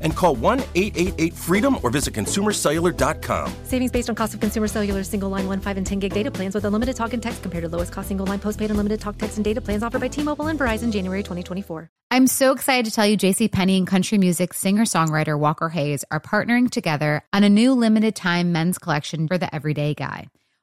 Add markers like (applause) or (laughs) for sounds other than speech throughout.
and call 1 888 freedom or visit consumercellular.com. Savings based on cost of consumer cellular single line 1, 5, and 10 gig data plans with unlimited talk and text compared to lowest cost single line postpaid unlimited talk, text, and data plans offered by T Mobile and Verizon January 2024. I'm so excited to tell you JC Penney and country music singer-songwriter Walker Hayes are partnering together on a new limited time men's collection for the everyday guy.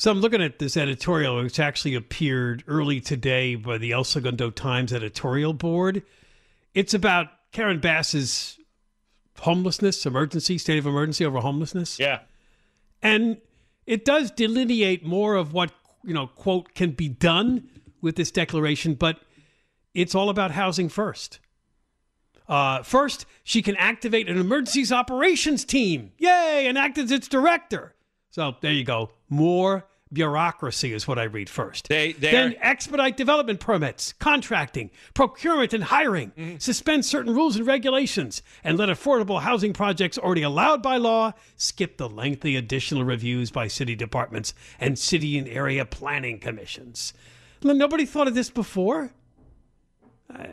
So I'm looking at this editorial, which actually appeared early today by the El Segundo Times editorial board. It's about Karen Bass's homelessness, emergency, state of emergency over homelessness. Yeah. And it does delineate more of what, you know, quote, can be done with this declaration, but it's all about housing first. Uh, first, she can activate an emergencies operations team. Yay! And act as its director. So there you go. More bureaucracy is what I read first. They, then expedite development permits, contracting, procurement, and hiring. Mm-hmm. Suspend certain rules and regulations, and let affordable housing projects already allowed by law skip the lengthy additional reviews by city departments and city and area planning commissions. Nobody thought of this before. Uh,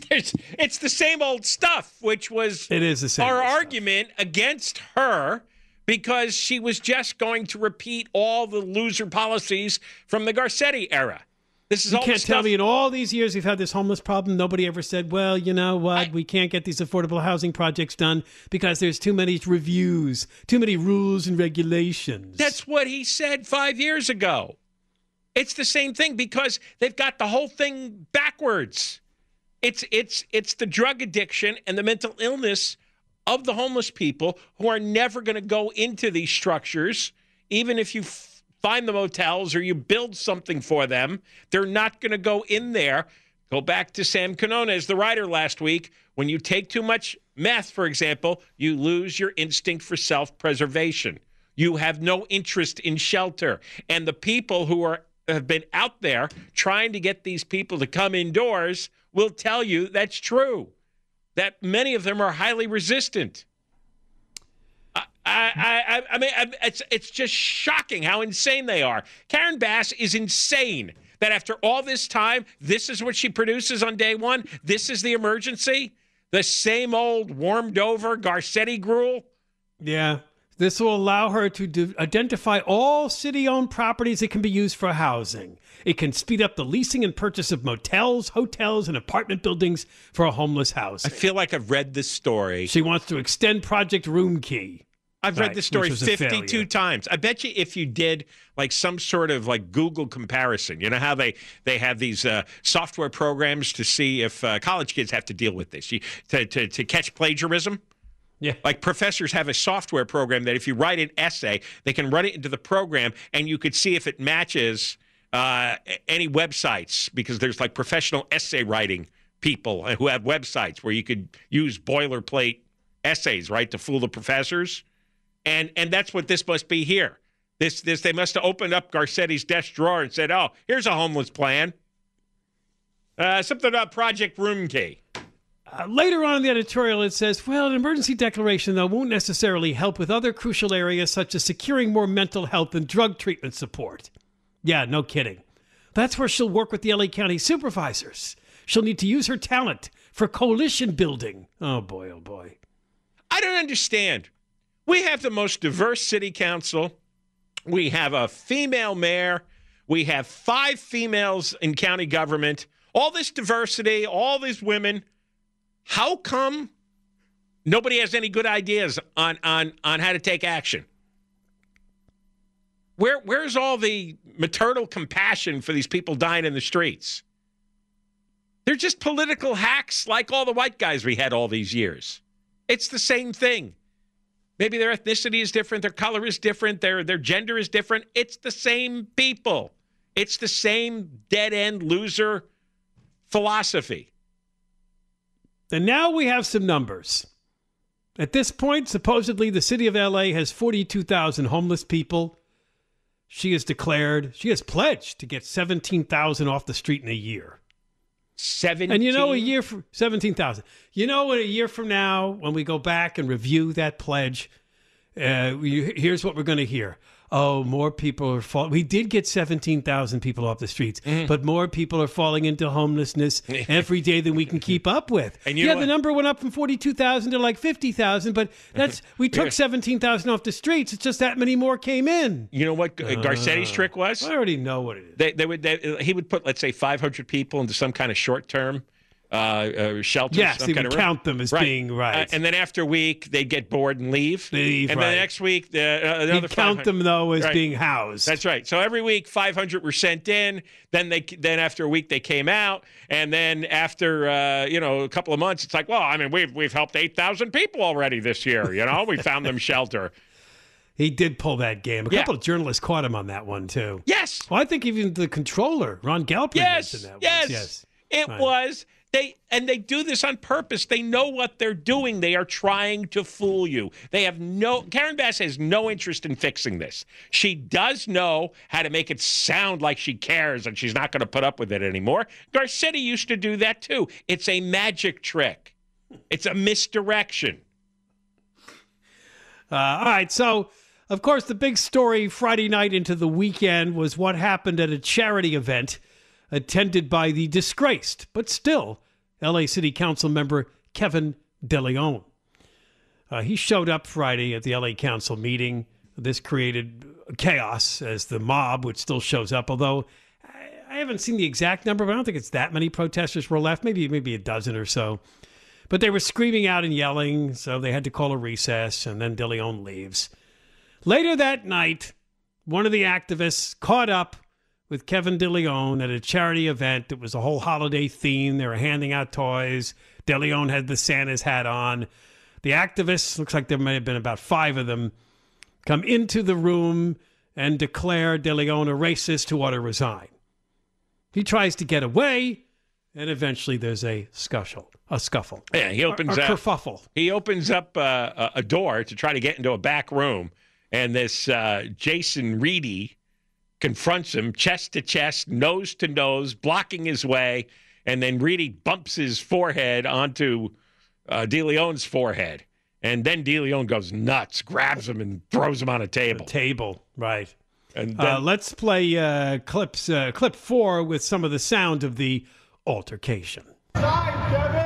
(laughs) it's the same old stuff, which was it is the same our argument stuff. against her because she was just going to repeat all the loser policies from the Garcetti era. This is you can't tell me in all these years we've had this homeless problem. Nobody ever said, "Well, you know what? I, we can't get these affordable housing projects done because there's too many reviews, too many rules and regulations." That's what he said five years ago. It's the same thing because they've got the whole thing backwards. It's it's it's the drug addiction and the mental illness of the homeless people who are never going to go into these structures, even if you f- find the motels or you build something for them. They're not going to go in there. Go back to Sam Quinones, the writer last week. When you take too much meth, for example, you lose your instinct for self preservation. You have no interest in shelter. And the people who are have been out there trying to get these people to come indoors will tell you that's true, that many of them are highly resistant. I, I, I, mean, it's, it's just shocking how insane they are. Karen Bass is insane that after all this time, this is what she produces on day one. This is the emergency. The same old warmed over Garcetti gruel. Yeah. This will allow her to de- identify all city owned properties that can be used for housing. It can speed up the leasing and purchase of motels, hotels, and apartment buildings for a homeless house. I feel like I've read this story. She wants to extend Project Roomkey. I've right, read this story 52 times. I bet you if you did like some sort of like Google comparison, you know how they they have these uh, software programs to see if uh, college kids have to deal with this you, to, to, to catch plagiarism Yeah. Like professors have a software program that if you write an essay, they can run it into the program and you could see if it matches uh, any websites because there's like professional essay writing people who have websites where you could use boilerplate essays, right, to fool the professors. And and that's what this must be here. This this they must have opened up Garcetti's desk drawer and said, "Oh, here's a homeless plan." Uh, something about Project Roomkey. Uh, later on in the editorial, it says, well, an emergency declaration, though, won't necessarily help with other crucial areas such as securing more mental health and drug treatment support. Yeah, no kidding. That's where she'll work with the LA County supervisors. She'll need to use her talent for coalition building. Oh, boy, oh, boy. I don't understand. We have the most diverse city council. We have a female mayor. We have five females in county government. All this diversity, all these women. How come nobody has any good ideas on on on how to take action? Where where's all the maternal compassion for these people dying in the streets? They're just political hacks like all the white guys we had all these years. It's the same thing. Maybe their ethnicity is different, their color is different, their their gender is different. It's the same people. It's the same dead end loser philosophy. And now we have some numbers. At this point, supposedly the city of LA has 42,000 homeless people. She has declared, she has pledged to get 17,000 off the street in a year. 17 And you know, a year for 17,000. You know, in a year from now, when we go back and review that pledge, uh, here's what we're going to hear. Oh, more people are falling. We did get 17,000 people off the streets, Mm-hmm. but more people are falling into homelessness (laughs) every day than we can keep up with. And you yeah, the number went up from 42,000 to like 50,000, but that's (laughs) we took 17,000 off the streets. It's just that many more came in. You know what Garcetti's trick was? I already know what it is. They, they would they, he would put let's say 500 people into some kind of short term uh, uh, shelter. Yes, some he kind would of count them as being right. Uh, and then after a week, they'd get bored and leave. Leave, and right. then the next week, the, uh, another He'd count them though as Right. being housed. That's right. So every week, 500 were sent in. Then they, then after a week, they came out, and then after uh, you know a couple of months, it's like, well, I mean, we've we've helped 8,000 people already this year. You know, we found them shelter. (laughs) He did pull that game. A Yeah. couple of journalists caught him on that one too. Yes. Well, I think even the controller, Ron Galperin, Yes, mentioned that yes, once. Yes. It Right. was they, and they do this on purpose. They know what they're doing. They are trying to fool you. They have no. Karen Bass has no interest in fixing this. She does know how to make it sound like she cares and she's not going to put up with it anymore. Garcetti used to do that too. It's a magic trick. It's a misdirection. Uh, all right. So, of course, the big story Friday night into the weekend was what happened at a charity event attended by the disgraced, but still, LA City Council member Kevin DeLeon. Uh, he showed up Friday at the LA Council meeting. This created chaos as the mob, which still shows up, although I, I haven't seen the exact number, but I don't think it's that many protesters were left, maybe maybe a dozen or so. But they were screaming out and yelling, so they had to call a recess, and then DeLeon leaves. Later that night, one of the activists caught up with Kevin DeLeon at a charity event. It was a whole holiday theme. They were handing out toys. DeLeon had the Santa's hat on. The activists, looks like there may have been about five of them, come into the room and declare DeLeon a racist who ought to resign. He tries to get away, and eventually there's a scuffle. A scuffle. Yeah, he opens a, a up. kerfuffle. He opens up uh, a a door to try to get into a back room, and this uh, Jason Reedy confronts him chest to chest, nose to nose, blocking his way, and then Reedy bumps his forehead onto uh, DeLeon's forehead, and then DeLeon goes nuts, grabs him, and throws him on a table. Table, right. And then, Uh, let's play uh, clips, uh, clip four with some of the sound of the altercation. Resign,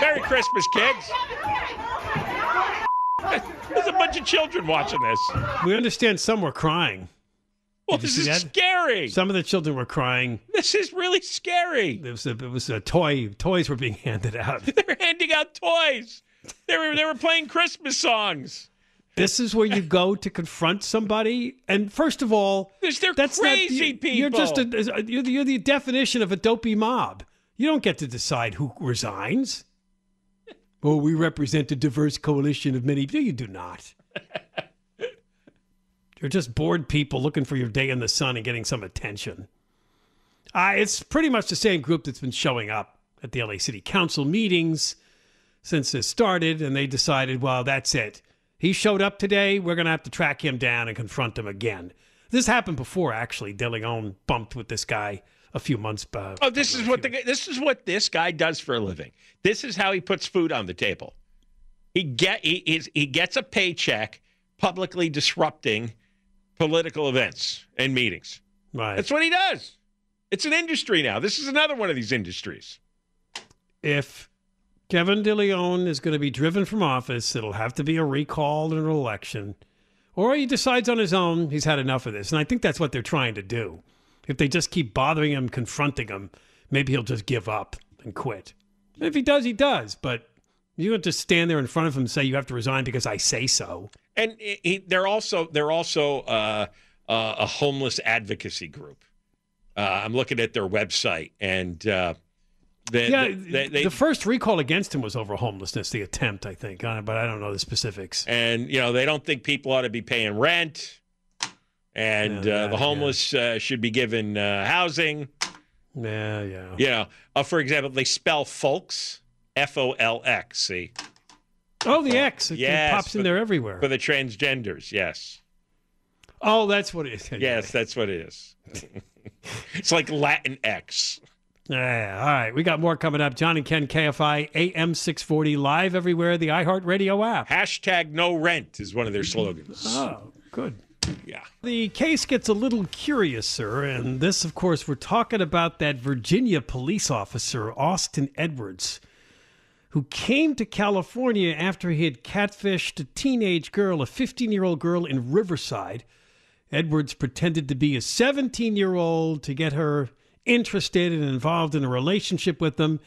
Merry Christmas, kids. There's a bunch of children watching this. We understand some were crying. Well, this is that? scary. Some of the children were crying. This is really scary. It was a, it was a toy. Toys were being (laughs) handed out. (laughs) They're handing out toys. They were they were playing Christmas songs. This is where you go to confront somebody. And first of all, they're that's crazy not, You're just a, uh, you're, the, you're the definition of a dopey mob. You don't get to decide who resigns. (laughs) well, we represent a diverse coalition of many. No, you do not. You're just bored people looking for your day in the sun and getting some attention. Uh, it's pretty much the same group that's been showing up at the LA City Council meetings since this started, and they decided, well, that's it. He showed up today. We're going to have to track him down and confront him again. This happened before, actually. De Leon bumped with this guy a few months back. Oh, this is what the this is what this guy does for a living. This is how he puts food on the table. He get he is he gets a paycheck publicly disrupting political events and meetings. Right. That's what he does. It's an industry now. This is another one of these industries. if Kevin De Leon is going to be driven from office, it'll have to be a recall and an election. Or he decides on his own he's had enough of this. And I think that's what they're trying to do. If they just keep bothering him, confronting him, maybe he'll just give up and quit. If he does, he does. But you don't just stand there in front of him and say you have to resign because I say so. And he, he- they're also they're also uh, uh, a homeless advocacy group. Uh, I'm looking at their website, and uh, they, yeah, they, they, the first recall against him was over homelessness, the attempt, I think, uh, but I don't know the specifics. and you know they don't think people ought to be paying rent, and Yeah, uh, yeah, the homeless uh, should be given uh, housing. Yeah, yeah. You know, uh, for example, they spell folks F O L X. See, Oh, the X. It Yes, pops in there everywhere. for the transgenders, yes, oh, that's what it is. yes, that's what it is. (laughs) it's like Latin X. Yeah, all right. We got more coming up. John and Ken, KFI, AM 640, live everywhere, the iHeartRadio app. Hashtag no rent is one of their slogans. (laughs) Oh, good. Yeah. The case gets a little curiouser, and this, of course, we're talking about that Virginia police officer, Austin Edwards, who came to California after he had catfished a teenage girl, a 15 year old girl in Riverside. Edwards pretended to be a 17 year old to get her interested and involved in a relationship with him.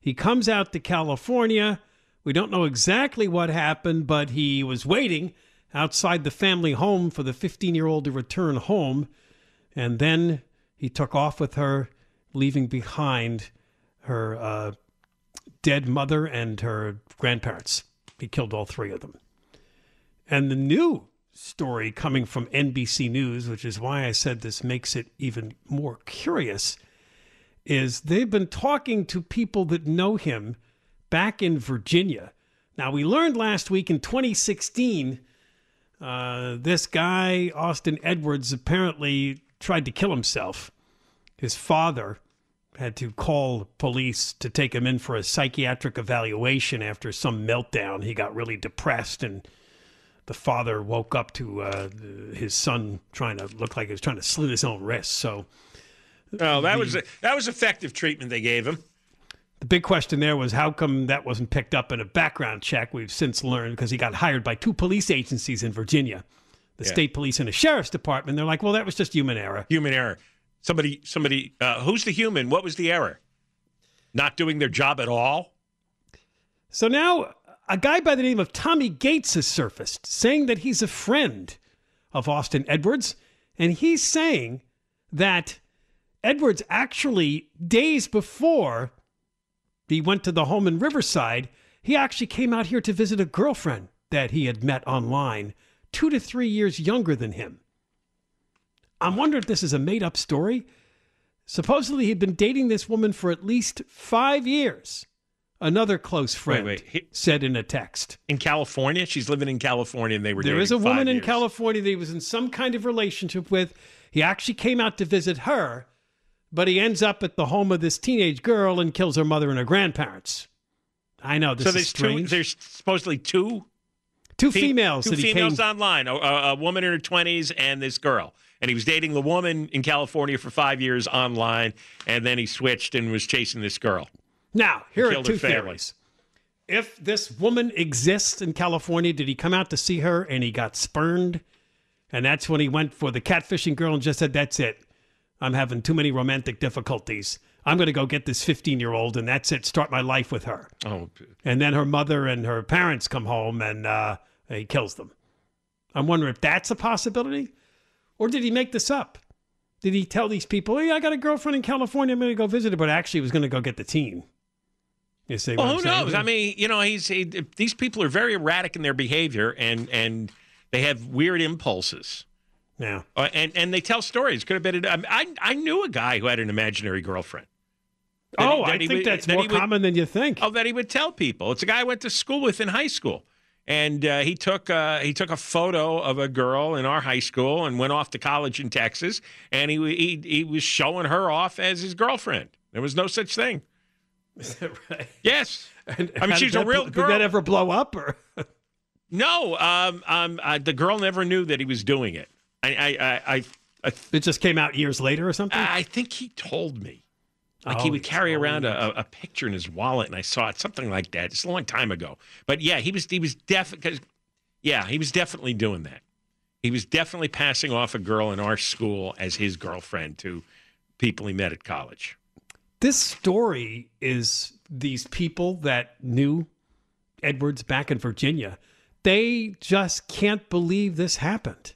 He comes out to California. We don't know exactly what happened, but he was waiting outside the family home for the 15 year old to return home. And then he took off with her, leaving behind her uh, dead mother and her grandparents. He killed all three of them. And the new story coming from NBC News, which is why I said this makes it even more curious, is they've been talking to people that know him back in Virginia. Now, we learned last week in 2016, uh, this guy, Austin Edwards, apparently tried to kill himself. His father had to call police to take him in for a psychiatric evaluation after some meltdown. He got really depressed and the father woke up to uh, his son trying to look like he was trying to slit his own wrist. So Oh, that was that was effective treatment they gave him. the big question there was how come that wasn't picked up in a background check? We've since learned because he got hired by two police agencies in Virginia, the Yeah. state police and the sheriff's department. They're like, well, that was just human error. Human error. Somebody, somebody. Uh, who's the human? What was the error? Not doing their job at all. So now a guy by the name of Tommy Gates has surfaced saying that he's a friend of Austin Edwards. And he's saying that Edwards actually, days before he went to the home in Riverside, he actually came out here to visit a girlfriend that he had met online, two to three years younger than him. I'm wondering if this is a made up story. Supposedly, he'd been dating this woman for at least five years. Another close friend wait. He- said in a text. In California, she's living in California, and they were. There is a woman five in. California that he was in some kind of relationship with. He actually came out to visit her, but he ends up at the home of this teenage girl and kills her mother and her grandparents. I know this So is there's two. strange. There's supposedly two two females two that he females came. online. A, a, a woman in her twenties and this girl. And he was dating the woman in California for five years online, and then he switched and was chasing this girl. Now, here are two theories. if this woman exists in California, did he come out to see her and he got spurned? And that's when he went for the catfishing girl and just said, That's it. I'm having too many romantic difficulties. I'm going to go get this 15 year old and that's it. Start my life with her. Oh, And then her mother and her parents come home and uh, he kills them. I'm wondering if that's a possibility. Or did he make this up? Did he tell these people, hey, I got a girlfriend in California, I'm going to go visit her, but actually he was going to go get the team? You see well, I'm who knows? I mean, you know, he's he, these people are very erratic in their behavior, and and they have weird impulses. yeah. Uh, and and they tell stories. Could have been. I, I I knew a guy who had an imaginary girlfriend. That Oh, that I think would- that's that more would- common than you think. Oh, that he would tell people. It's a guy I went to school with in high school, and uh, he took uh, he took a photo of a girl in our high school and went off to college in Texas, and he he he was showing her off as his girlfriend. There was no such thing. Is (laughs) that right? Yes, And I mean she's a real Did that ever blow up? Or (laughs) no, um, um, uh, the girl never knew that he was doing it. I I I I, I, it just came out years later or something? I think he told me. Like Oh, he would carry around a, a picture in his wallet, and I saw it, something like that. It's a long time ago, but yeah, he was he was definitely, yeah, he was definitely doing that. He was definitely passing off a girl in our school as his girlfriend to people he met at college. this story is these people that knew Edwards back in Virginia. They just can't believe this happened.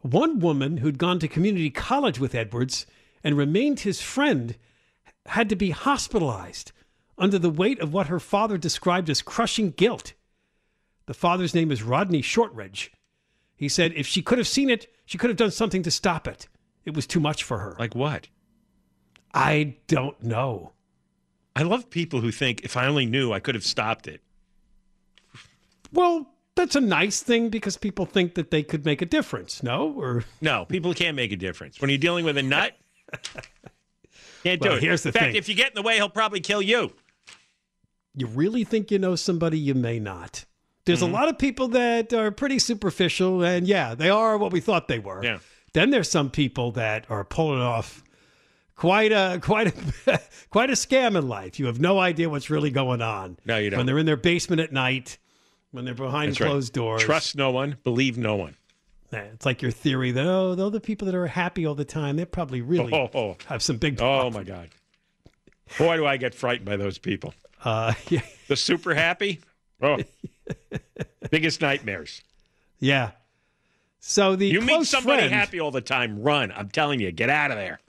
One woman who'd gone to community college with Edwards and remained his friend had to be hospitalized under the weight of what her father described as crushing guilt. The father's name is Rodney Shortridge. He said if she could have seen it, she could have done something to stop it. It was too much for her. Like what? I don't know. I love people who think if I only knew, I could have stopped it. Well, that's a nice thing because people think that they could make a difference, no? Or No, people can't make a difference when you're dealing with a nut. (laughs) Can't do Well, it. here's the in fact, thing. if you get in the way, he'll probably kill you. you really think you know somebody, you may not. There's Mm-hmm. a lot of people that are pretty superficial, and yeah, they are what we thought they were. Yeah. Then there's some people that are pulling off quite a quite a (laughs) quite a scam in life. You have no idea what's really going on. No, you don't. When they're in their basement at night, when they're behind That's right. closed doors. Trust no one, believe no one. Yeah, It's like your theory that oh, though the people that are happy all the time, they probably really Oh, oh. have some big. Oh my God. Boy, do I get frightened by those people. Uh, (laughs) yeah, The super happy. Oh, (laughs) biggest nightmares. yeah. So the You meet somebody friend, happy all the time, run. I'm telling you, get out of there.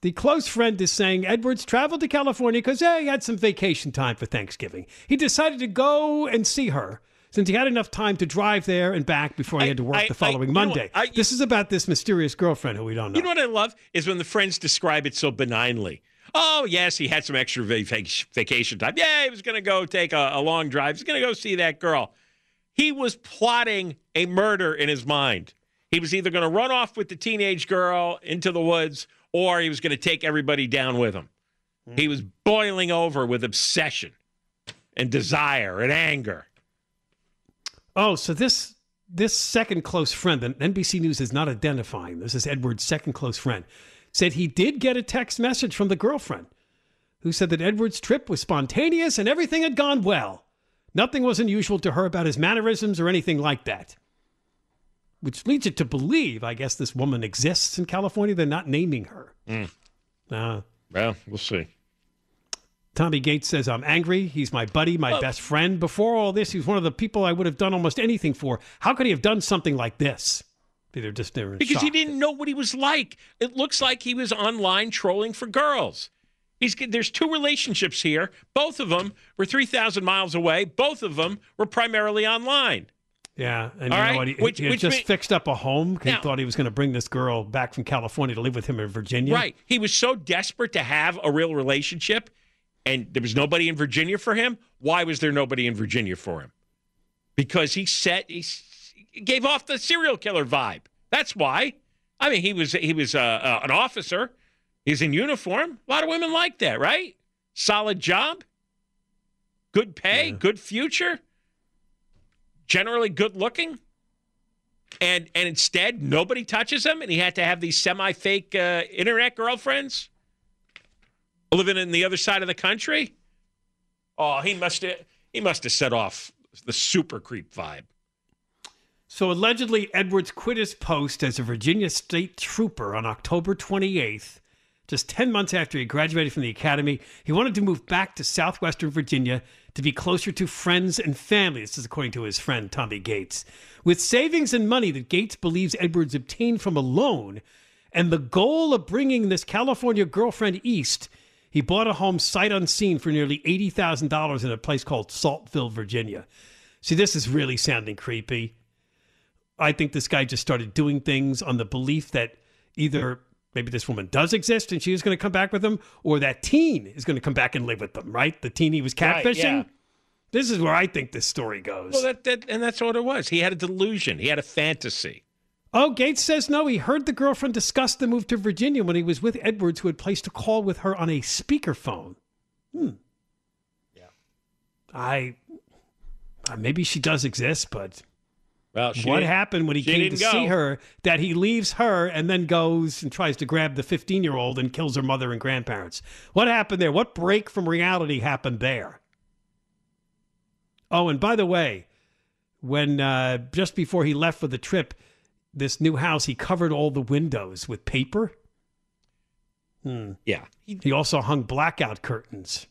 The close friend is saying Edwards traveled to California because yeah, he had some vacation time for Thanksgiving. He decided to go and see her since he had enough time to drive there and back before he I- had to work I- the following know Monday. I- this is about this mysterious girlfriend who we don't know. You know what I love is when the friends describe it so benignly. Oh, yes, he had some extra vac- vacation time. Yeah, he was going to go take a, a long drive. He's going to go see that girl. He was plotting a murder in his mind. He was either going to run off with the teenage girl into the woods or he was going to take everybody down with him. He hmm. was boiling over with obsession and desire and anger. Oh, so this this second close friend, and NBC News is not identifying. This is Edward's second close friend. Said he did get a text message from the girlfriend, who said that Edward's trip was spontaneous and everything had gone well. Nothing was unusual to her about his mannerisms or anything like that. Which leads you to believe, I guess, this woman exists in California. They're not naming her. Uh, Well, we'll see. Tommy Gates says, I'm angry. He's my buddy, my best friend. Before all this, he was one of the people I would have done almost anything for. How could he have done something like this? They're just they're Because he didn't know what he was like. It looks like he was online trolling for girls. He's there's two relationships here. Both of them were 3,000 miles away. Both of them were primarily online. Yeah, and All you know right, what? He, which- he had which just mean- fixed up a home. He thought he was going to bring this girl back from California to live with him in Virginia. Right. He was so desperate to have a real relationship, and there was nobody in Virginia for him. Why was there nobody in Virginia for him? Because he set he gave off the serial killer vibe. That's why. I mean, he was he was uh, uh, an officer. He's in uniform. A lot of women like that, right? Solid job, good pay, good future, generally good looking. And and instead, nobody touches him, and he had to have these semi-fake uh, internet girlfriends living in the other side of the country. Oh, he must have. He must have set off the super creep vibe. So allegedly, Edwards quit his post as a Virginia state trooper on October 28th, just 10 months after he graduated from the academy. He wanted to move back to southwestern Virginia to be closer to friends and family. This is according to his friend Tommy Gates. With savings and money that Gates believes Edwards obtained from a loan, and the goal of bringing this California girlfriend east, he bought a home sight unseen for nearly $80,000 in a place called Saltville, Virginia. See, this is really sounding creepy. I think this guy just started doing things on the belief that either maybe this woman does exist and she is going to come back with him, or that teen is going to come back and live with them, right? The teen he was Right, catfishing. yeah. This is where I think this story goes. Well, that, that and that's what it was. He had a delusion. He had a fantasy. Oh, Gates says no. He heard the girlfriend discuss the move to Virginia when he was with Edwards, who had placed a call with her on a speakerphone. Hmm. Yeah. I. uh, maybe she does exist, but Well, she what happened when he came to didn't see her that he leaves her and then goes and tries to grab the 15 year old and kills her mother and grandparents? What happened there? What break from reality happened there? Oh, and by the way, when uh, just before he left for the trip, this new house, he covered all the windows with paper. Hmm. Yeah. He, He also hung blackout curtains.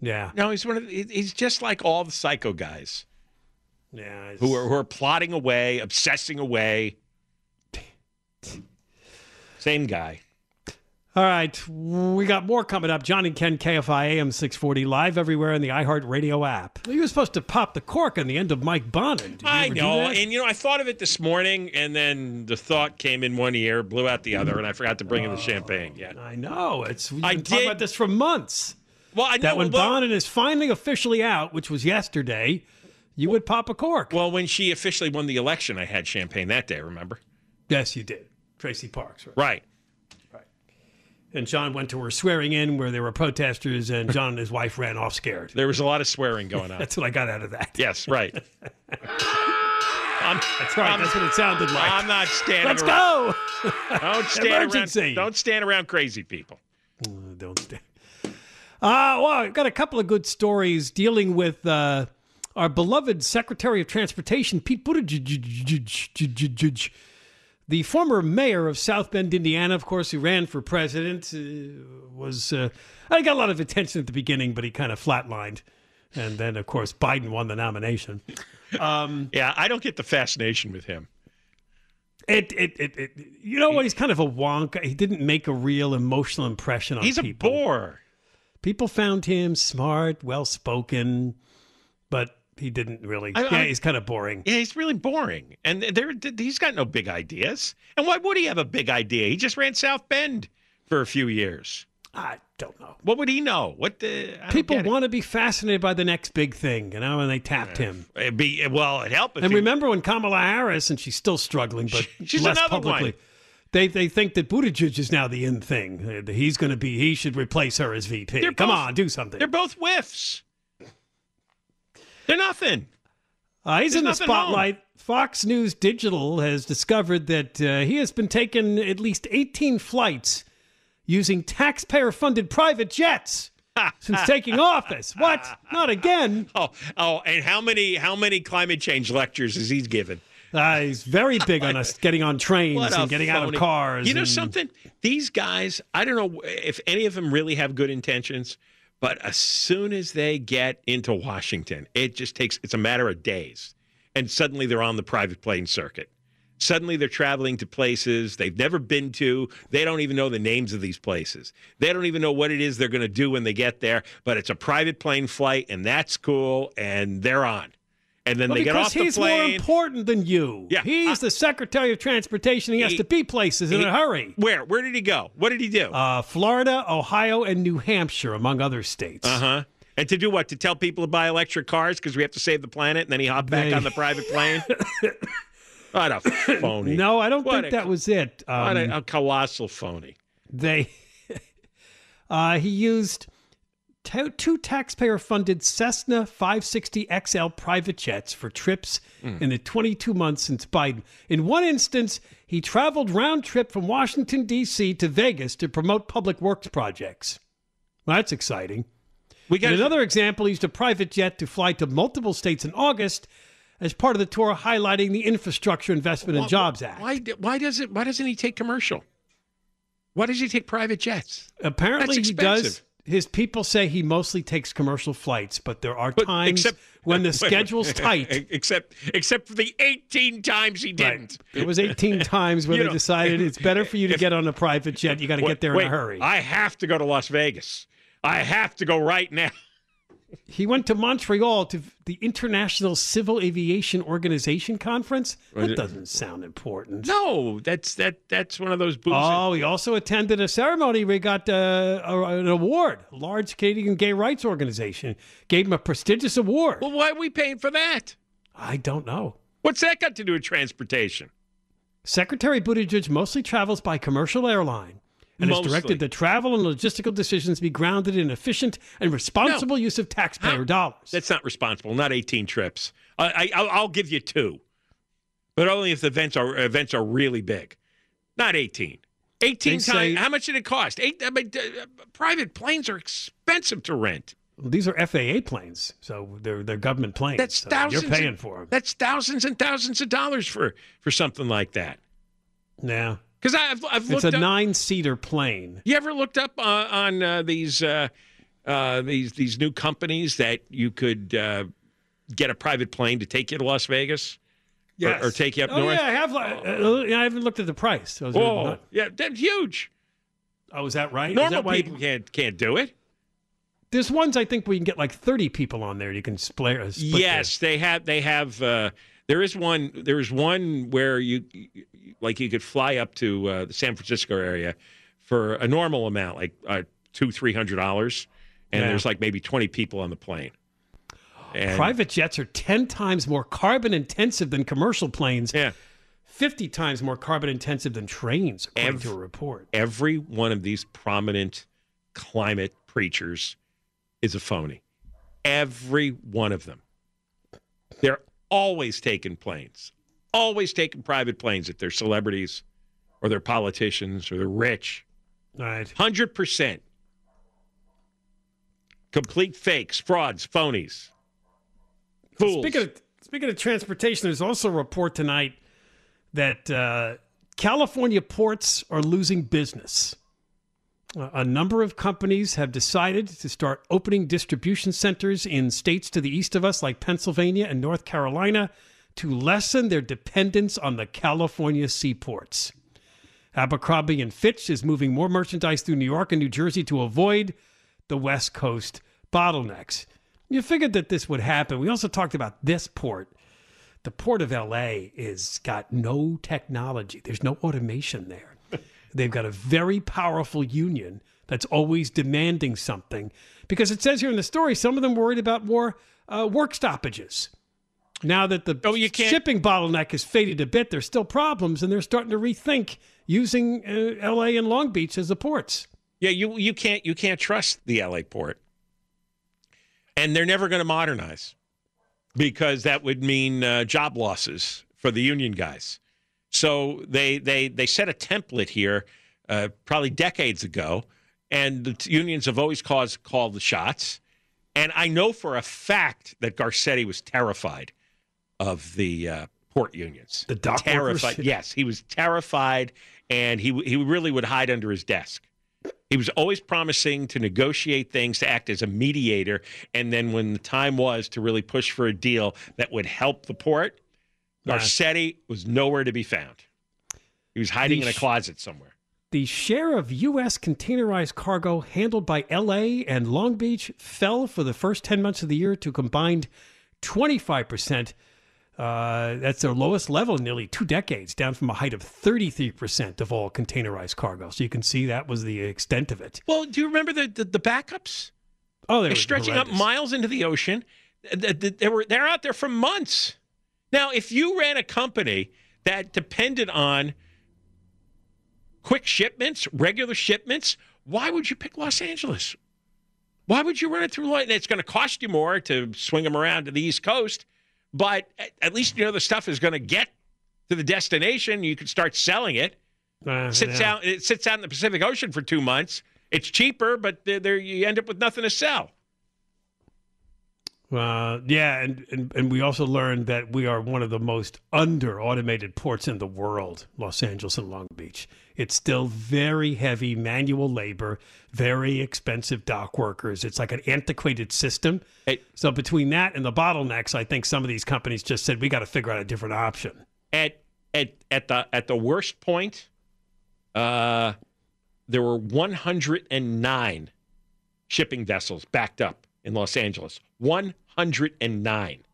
Yeah. no, he's one of the, he's just like all the psycho guys Yeah. who are who are plotting away, obsessing away. (laughs) Same guy. All right, we got more coming up. John and Ken, KFI AM 640, live everywhere in the iHeartRadio app. You were supposed to pop the cork on the end of Mike you I know, and you know, I thought of it this morning, and then the thought came in one ear, blew out the other, and I forgot to bring in the champagne. Yeah. I know. It's we've I been talking did- about this for months. Well, I know. That when well, Bonin is finally officially out, which was yesterday, you would pop a cork. well, when she officially won the election, I had champagne that day. Remember? yes, you did. Traci Parks, right? Right. And John went to her swearing in where there were protesters, and (laughs) John and his wife ran off scared. There was a lot of swearing going on. (laughs) That's what I got out of that. yes, right. (laughs) I'm, That's right. That's what it sounded like. I'm not standing. Let's around. go. Don't stand Emergency. around. Don't stand around crazy people. don't stay. Uh, well, I've got a couple of good stories dealing with uh, our beloved Secretary of Transportation, Pete Buttigieg. The former mayor of South Bend, Indiana, of course, who ran for president, uh, was. Uh, I got a lot of attention at the beginning, but he kind of flatlined. And then, of course, Biden won the nomination. Yeah, I don't get the fascination with him. It, it, it, it, you know what? He's kind of a wonk. He didn't make a real emotional impression on He's a people. bore. people found him smart, well spoken, but he didn't really. I- yeah, I- he's kind of boring. Yeah, he's really boring, and there he's got no big ideas. And why would he have a big idea? He just ran South Bend for a few years. I don't know. What would he know? What the People want to be fascinated by the next big thing, you know, and they tapped him. It'd be well, it helped. And he- remember when Kamala Harris, and she's still struggling, but (laughs) She's less another publicly. one. They they think that Buttigieg is now the in thing. Uh, He's going to be. He should replace her as VP. They're Come both- on, do something. They're both whiffs. They're nothing. Uh, he's There's in the nothing wrong. spotlight. Fox News Digital has discovered that uh, he has been taking at least 18 flights using taxpayer funded private jets (laughs) since taking office. What? Not again. Oh, oh, and how many how many climate change lectures has he given? Uh, he's very big on us getting on trains and getting out of cars. You know and- something? These guys, I don't know if any of them really have good intentions, but as soon as they get into Washington, it just takes it's a matter of days. And suddenly they're on the private plane circuit. Suddenly they're traveling to places they've never been to. They don't even know the names of these places. They don't even know what it is they're going to do when they get there, but it's a private plane flight and that's cool and they're on. And then Well, they get because off the he's more important than you. Yeah, He's the Secretary of Transportation. He has to be places in he- a hurry. Where? Where did he go? What did he do? Uh, Florida, Ohio, and New Hampshire, among other states. Uh huh. And to do what? To tell people to buy electric cars because we have to save the planet, and then he hopped back They- on the private (laughs) plane. what a phony! No, I don't What think a- that was it. What Um, a, a colossal phony. they (laughs) uh, he used two, two taxpayer-funded Cessna 560 XL private jets for trips hmm. in the 22 months since Biden. In one instance, he traveled round trip from Washington D.C. to Vegas to promote public works projects. Well, that's exciting. We got In another. example, he used a private jet to fly to multiple states in August as part of the tour highlighting the Infrastructure Investment and Jobs Act. Why? Why does it? Why doesn't he take commercial? Why does he take private jets? Apparently, he does. His people say he mostly takes commercial flights, but there are But times except when the (laughs) schedule's tight. Except except for the 18 times he didn't. It was 18 (laughs) times when You they know, decided it's better for you to if- get on a private jet. You got to get there in wait, a hurry. I have to go to Las Vegas. I have to go right now. He went to Montreal to the International Civil Aviation Organization conference. That doesn't sound important. No, that's that. That's one of those booths. Oh, he also attended a ceremony where he got uh, a, an award. A large Canadian gay rights organization gave him a prestigious award. well, why are we paying for that? I don't know. What's that got to do with transportation? Secretary Buttigieg mostly travels by commercial airline and has Mostly. directed that travel and logistical decisions be grounded in efficient and responsible use of taxpayer How- dollars. That's not responsible. Not 18 trips. I, I, I'll, I'll give you two, but only if the events are events are really big. Not 18. 18 They say- times. How much did it cost? Eight. I mean, uh, private planes are expensive to rent. These are FAA planes, so they're they're government planes. That's so thousands. You're paying and- for them. That's thousands and thousands of dollars for for something like that. Yeah, Because I've I've looked. it's a up. nine-seater plane. You ever looked up uh, on uh, these uh, uh, these these new companies that you could uh, get a private plane to take you to Las Vegas, or, or take you up oh, north? yeah, I have. Uh, I haven't looked at the price. I was- Oh, yeah, that's huge. oh, is that right? Is Normal that why- people can't can't do it. There's ones I think we can get like 30 people on there. You can split. Split Yes, they have. They have. There is one. There is one where you, like, you could fly up to uh, the San Francisco area for a normal amount, like uh, two, three hundred dollars, and Yeah. there's like maybe twenty people on the plane. And, Private jets are 10 times more carbon intensive than commercial planes, Yeah. 50 times more carbon intensive than trains, according Ev- to a report. every one of these prominent climate preachers is a phony. Every one of them. They're always taking planes, always taking private planes if they're celebrities or they're politicians or they're rich. Right. 100%. Complete fakes, frauds, phonies. Fools. Speaking of, speaking of transportation, there's also a report tonight that uh, California ports are losing business. A number of companies have decided to start opening distribution centers in states to the east of us, like Pennsylvania and North Carolina, to lessen their dependence on the California seaports. Abercrombie and Fitch is moving more merchandise through New York and New Jersey to avoid the West Coast bottlenecks. You figured that this would happen. We also talked about this port. The port of LA is got no technology. There's no automation there. They've got a very powerful union that's always demanding something because it says here in the story some of them worried about more uh, work stoppages. Now that the Oh, shipping bottleneck has faded a bit, there's still problems, and they're starting to rethink using uh, L.A. and Long Beach as the ports. Yeah, you you can't you can't trust the LA port, and they're never going to modernize because that would mean uh, job losses for the union guys. So they they they set a template here, uh, probably decades ago, and the t- unions have always caused called the shots. And I know for a fact that Garcetti was terrified of the uh, port unions. The dock terrified. workers? Yes, he was terrified, and he he really would hide under his desk. He was always promising to negotiate things, to act as a mediator, and then when the time was to really push for a deal that would help the port. Garcetti was nowhere to be found. He was hiding The in a closet somewhere. The share of U.S. containerized cargo handled by L.A. and Long Beach fell for the first 10 months of the year to combined 25%. Uh, that's their lowest level in nearly two decades, down from a height of 33% of all containerized cargo. So you can see that was the extent of it. Well, do you remember the the, the backups? Oh, they They're were stretching up miles into the ocean. Th- th- They were they're out there for months. Now, if you ran a company that depended on quick shipments, regular shipments, why would you pick Los Angeles? Why would you run it through? It's going to cost you more to swing them around to the East Coast, but at- least you know the stuff is going to get to the destination. You can start selling it. Uh, Sits yeah. out. It sits out in the Pacific Ocean for two months. It's cheaper, but there, there you end up with nothing to sell. Uh, yeah, and, and and we also learned that we are one of the most under automated ports in the world, Los Angeles and Long Beach. It's still very heavy manual labor, very expensive dock workers. It's like an antiquated system. Hey. So between that and the bottlenecks, I think some of these companies just said we got to figure out a different option. At at at the at the worst point, uh, there were 109 shipping vessels backed up in Los Angeles. 109.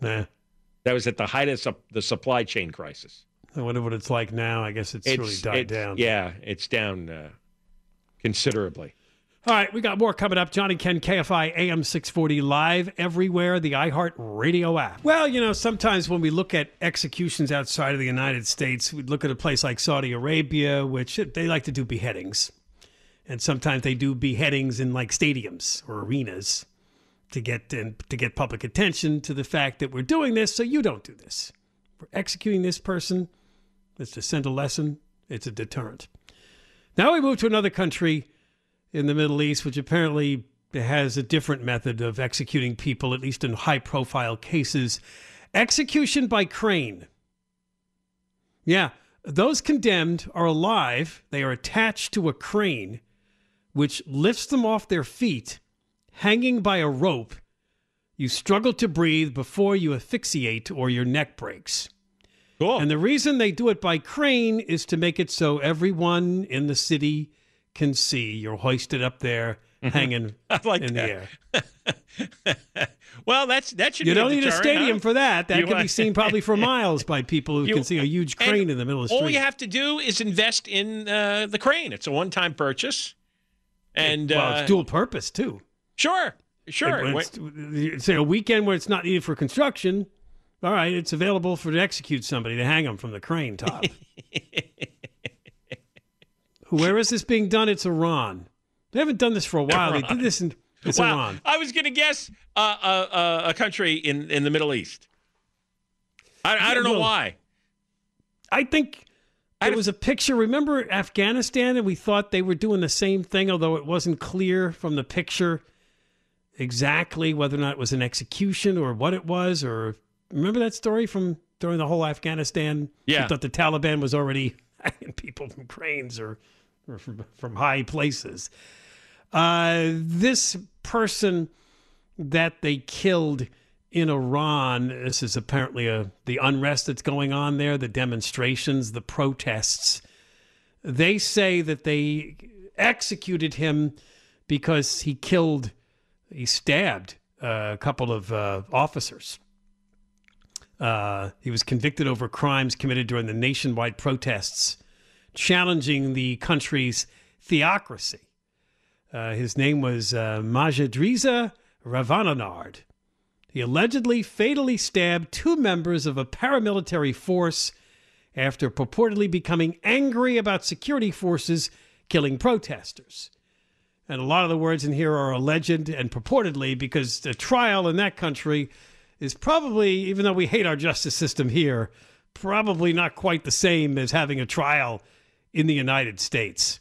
Nah. That was at the height of the supply chain crisis. I wonder what it's like now. I guess it's, really died it's- down. Yeah, it's down uh, considerably. All right, we got more coming up. Johnny Ken, KFI AM 640 live everywhere, the iHeart Radio app. Well, you know, sometimes when we look at executions outside of the United States, we look at a place like Saudi Arabia, which they like to do beheadings. And sometimes they do beheadings in like stadiums or arenas to get in, to get public attention to the fact that we're doing this, so you don't do this. We're executing this person. It's to send a lesson. It's a deterrent. Now we move to another country in the Middle East, which apparently has a different method of executing people, at least in high profile cases. Execution by crane. Yeah, those condemned are alive. They are attached to a crane, which lifts them off their feet, hanging by a rope. You struggle to breathe before you asphyxiate or your neck breaks. Cool. And the reason they do it by crane is to make it so everyone in the city can see you're hoisted up there, hanging (laughs) I like in that. the air. (laughs) well, that's that should You don't need a stadium huh? for that. That You can be seen probably for (laughs) miles by people who You- can see a huge crane in the middle of the street. All you have to do is invest in uh, the crane. It's a one-time purchase, and well, uh, it's dual purpose too. Sure, sure. It's, say a weekend where it's not needed for construction. All right, it's available for to execute somebody to hang them from the crane top. (laughs) Where is this being done? It's Iran. They haven't done this for a while. They did this in it's wow, Iran. I was going to guess uh, uh, uh, a country in, in the Middle East. I, I don't know well, why. I think I there was a picture. Remember Afghanistan, and we thought they were doing the same thing, although it wasn't clear from the picture exactly whether or not it was an execution or what it was. Or remember that story from during the whole Afghanistan? Yeah. thought the Taliban was already people from cranes or, or from from high places. Uh, this person that they killed in Iran. This is apparently a the unrest that's going on there, the demonstrations, the protests. They say that they executed him because he killed, he stabbed uh, a couple of uh, officers. Uh, he was convicted over crimes committed during the nationwide protests challenging the country's theocracy. Uh, his name was uh, Majidreza Rahnavard. He allegedly fatally stabbed two members of a paramilitary force after purportedly becoming angry about security forces killing protesters. And a lot of the words in here are alleged and purportedly because the trial in that country is probably, even though we hate our justice system here, probably not quite the same as having a trial in the United States.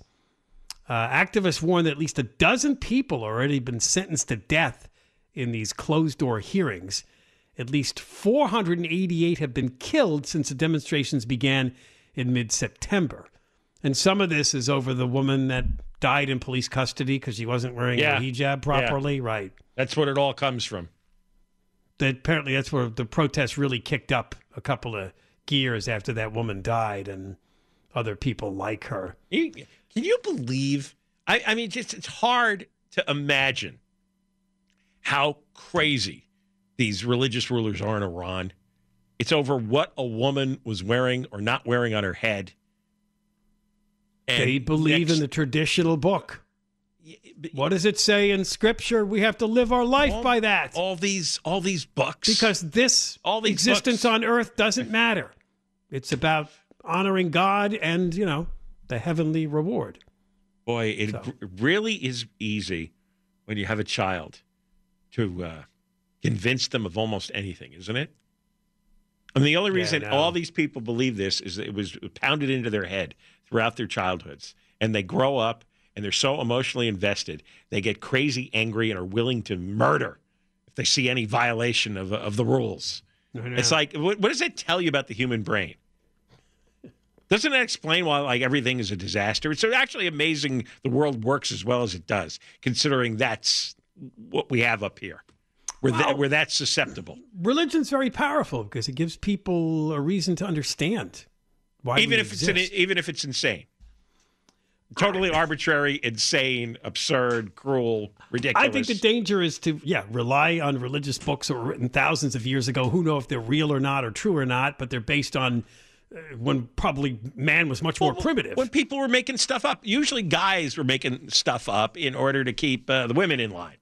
Uh, activists warn that at least a dozen people have already been sentenced to death in these closed door hearings. At least 488 have been killed since the demonstrations began in mid September. And some of this is over the woman that died in police custody because she wasn't wearing Yeah. a hijab properly. Right. That's what it all comes from. That apparently that's where the protests really kicked up a couple of gears after that woman died and other people like her. Can you believe? I, I mean, just it's hard to imagine how crazy these religious rulers are in Iran. It's over what a woman was wearing or not wearing on her head. And they believe next- in the traditional book. What does it say in scripture? We have to live our life all- by that. All these, all these books. because this All these existence on earth doesn't matter. It's about honoring God and, you know, the heavenly reward. Boy, it So. really is easy when you have a child to uh, convince them of almost anything, isn't it? I And the only Yeah, reason no. all these people believe this is that it was pounded into their head throughout their childhoods. And they grow up and they're so emotionally invested, they get crazy angry and are willing to murder if they see any violation of of the rules. It's like, what, what does that tell you about the human brain? Doesn't that explain why like everything is a disaster? It's actually amazing the world works as well as it does, considering that's what we have up here. We're, Wow. that, we're that susceptible. Religion's very powerful because it gives people a reason to understand why even if it's an, even if it's insane, totally arbitrary, insane, absurd, cruel, ridiculous. I think the danger is to yeah rely on religious books that were written thousands of years ago. Who know if they're real or not, or true or not, but they're based on uh, when probably man was much more primitive. when people were making stuff up, usually guys were making stuff up in order to keep uh, the women in line.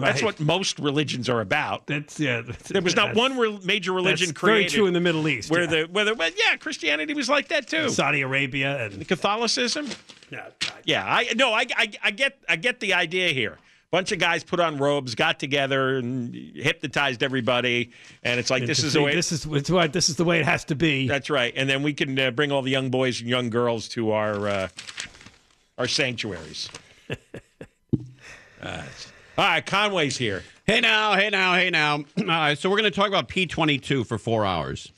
That's what most religions are about. That's yeah. that's- There was not one re- major religion that's very created true in the Middle East. where yeah. the where the well, yeah Christianity was like that too. Saudi Arabia and Catholicism. yeah, Yeah, I no, I, I I get I get the idea here. Bunch of guys put on robes, got together, and hypnotized everybody, and it's like this is the way. this is it's why this is the way it has to be. That's right, and then we can uh, bring all the young boys and young girls to our uh, our sanctuaries. (laughs) Uh, all right, Conway's here. Hey now, hey now, hey now. (clears throat) Uh, so we're going to talk about P22 for four hours.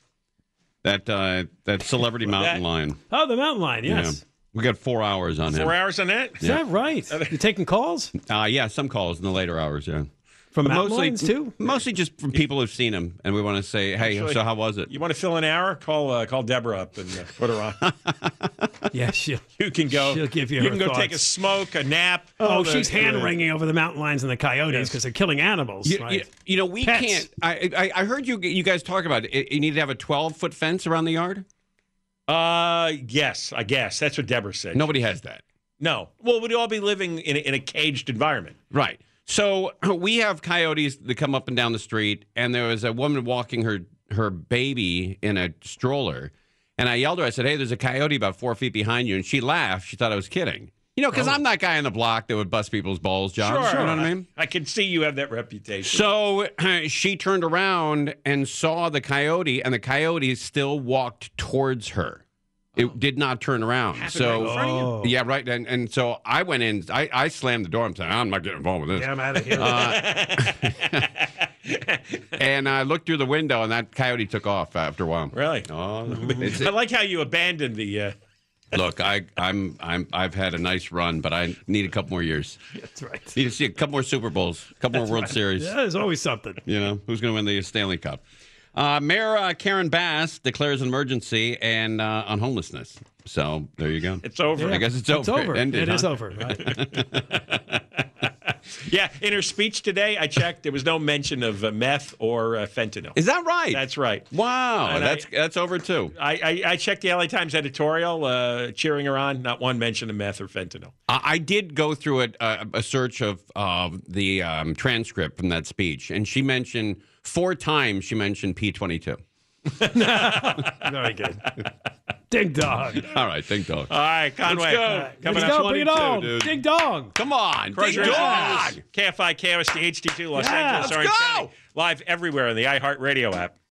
That uh, that celebrity mountain That- lion. Oh, the mountain lion. Yes. We got four hours on Four him. hours on that. Is that right? You taking calls Uh, yeah, some calls in the later hours. Yeah, from But mountain lions too? Mostly just from people who've seen him, and we want to say, hey, Actually, so how was it? You want to fill an hour? Call uh, call Deborah up and uh, put her on. (laughs) Yeah, she. You can go. She'll give you You her can go take a smoke, a nap. Oh, the- she's hand the- wringing over the mountain lions and the coyotes because they're killing animals. You, right? you, you know, we Pets. can't. I, I I heard you you guys talk about it. You need to have a twelve foot fence around the yard. Uh, yes, I guess that's what Deborah said. Nobody has that. no. Well, we'd all be living in a, in a caged environment. Right. So (clears throat) we have coyotes that come up and down the street, and there was a woman walking her her baby in a stroller, and I yelled at her. I said, "Hey, there's a coyote about four feet behind you," and she laughed. She thought I was kidding. You know, because oh. I'm that guy on the block that would bust people's balls, John. Sure. You know what I mean? I can see you have that reputation. So (clears throat) she turned around and saw the coyote, and the coyote still walked towards her. It did not turn around. Happened so right in front of you? yeah, right. And, and so I went in. I, I slammed the door. I'm saying I'm not getting involved with this. yeah, I'm out of here. (laughs) And I looked through the window, and that coyote took off after a while. really? Oh, it's, (laughs) I like how you abandoned the. Uh, look, I, I'm, I'm, I've had a nice run, but I need a couple more years. (laughs) That's right. Need to see a couple more Super Bowls, a couple more World Series. Yeah, there's always something. You know, who's going to win the Stanley Cup? Uh, Mayor uh, Karen Bass declares an emergency and uh, on homelessness. So there you go. it's over. I guess it's It's over. over. Ended, It is huh? over. Right. (laughs) (laughs) Yeah, in her speech today, I checked. There was no mention of uh, meth or uh, fentanyl. Is that right? That's right. wow. And that's I- that's over too. I, I, I checked the LA Times editorial, uh, cheering her on. Not one mention of meth or fentanyl. I, I did go through a, a, a search of uh, the um, transcript from that speech, and she mentioned four times. She mentioned P twenty two. (laughs) Very good. (laughs) Ding dong. All right, thank dog. All right, Conway. go. Coming Let's up. go. Bring it on. dude. Ding dong. Come on, Crush ding Your dog. Ears. KFI, KOST, HD2, Los Yeah. Angeles, Let's Orange go. County. Live everywhere on the iHeartRadio app.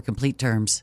complete terms.